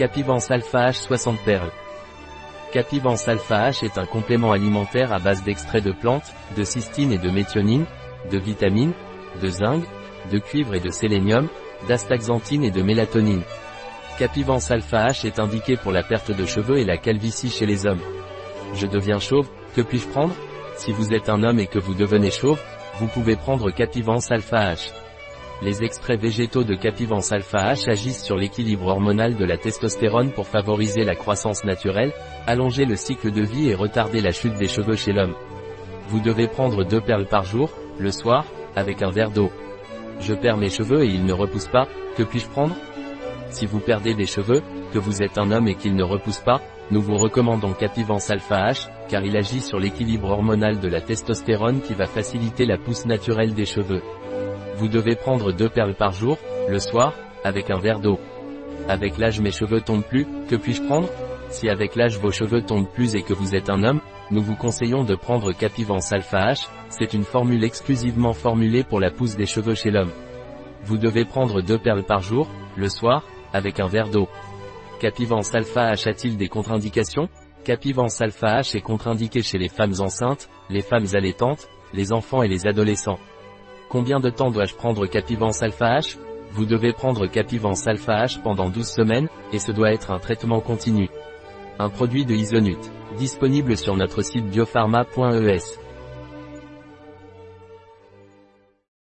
Capivance Alpha H 60 perles. Capivance Alpha H est un complément alimentaire à base d'extraits de plantes, de cystine et de méthionine, de vitamines, de zinc, de cuivre et de sélénium, d'astaxanthine et de mélatonine. Capivance Alpha H est indiqué pour la perte de cheveux et la calvitie chez les hommes. Je deviens chauve, que puis-je prendre? Si vous êtes un homme et que vous devenez chauve, vous pouvez prendre Capivance Alpha H. Les extraits végétaux de Capivance Alpha H agissent sur l'équilibre hormonal de la testostérone pour favoriser la croissance naturelle, allonger le cycle de vie et retarder la chute des cheveux chez l'homme. Vous devez prendre deux perles par jour, le soir, avec un verre d'eau. Je perds mes cheveux et ils ne repoussent pas, que puis-je prendre? Si vous perdez des cheveux, que vous êtes un homme et qu'ils ne repoussent pas, nous vous recommandons Capivance Alpha H, car il agit sur l'équilibre hormonal de la testostérone qui va faciliter la pousse naturelle des cheveux. Vous devez prendre deux perles par jour, le soir, avec un verre d'eau. Avec l'âge mes cheveux tombent plus, que puis-je prendre? Si avec l'âge vos cheveux tombent plus et que vous êtes un homme, nous vous conseillons de prendre Capivance Alpha H, c'est une formule exclusivement formulée pour la pousse des cheveux chez l'homme. Vous devez prendre deux perles par jour, le soir, avec un verre d'eau. Capivance Alpha H a-t-il des contre-indications? Capivance Alpha H est contre-indiqué chez les femmes enceintes, les femmes allaitantes, les enfants et les adolescents. Combien de temps dois-je prendre Capivance Alpha H? Vous devez prendre Capivance Alpha H pendant 12 semaines, et ce doit être un traitement continu. Un produit de Isonut. Disponible sur notre site biopharma.es.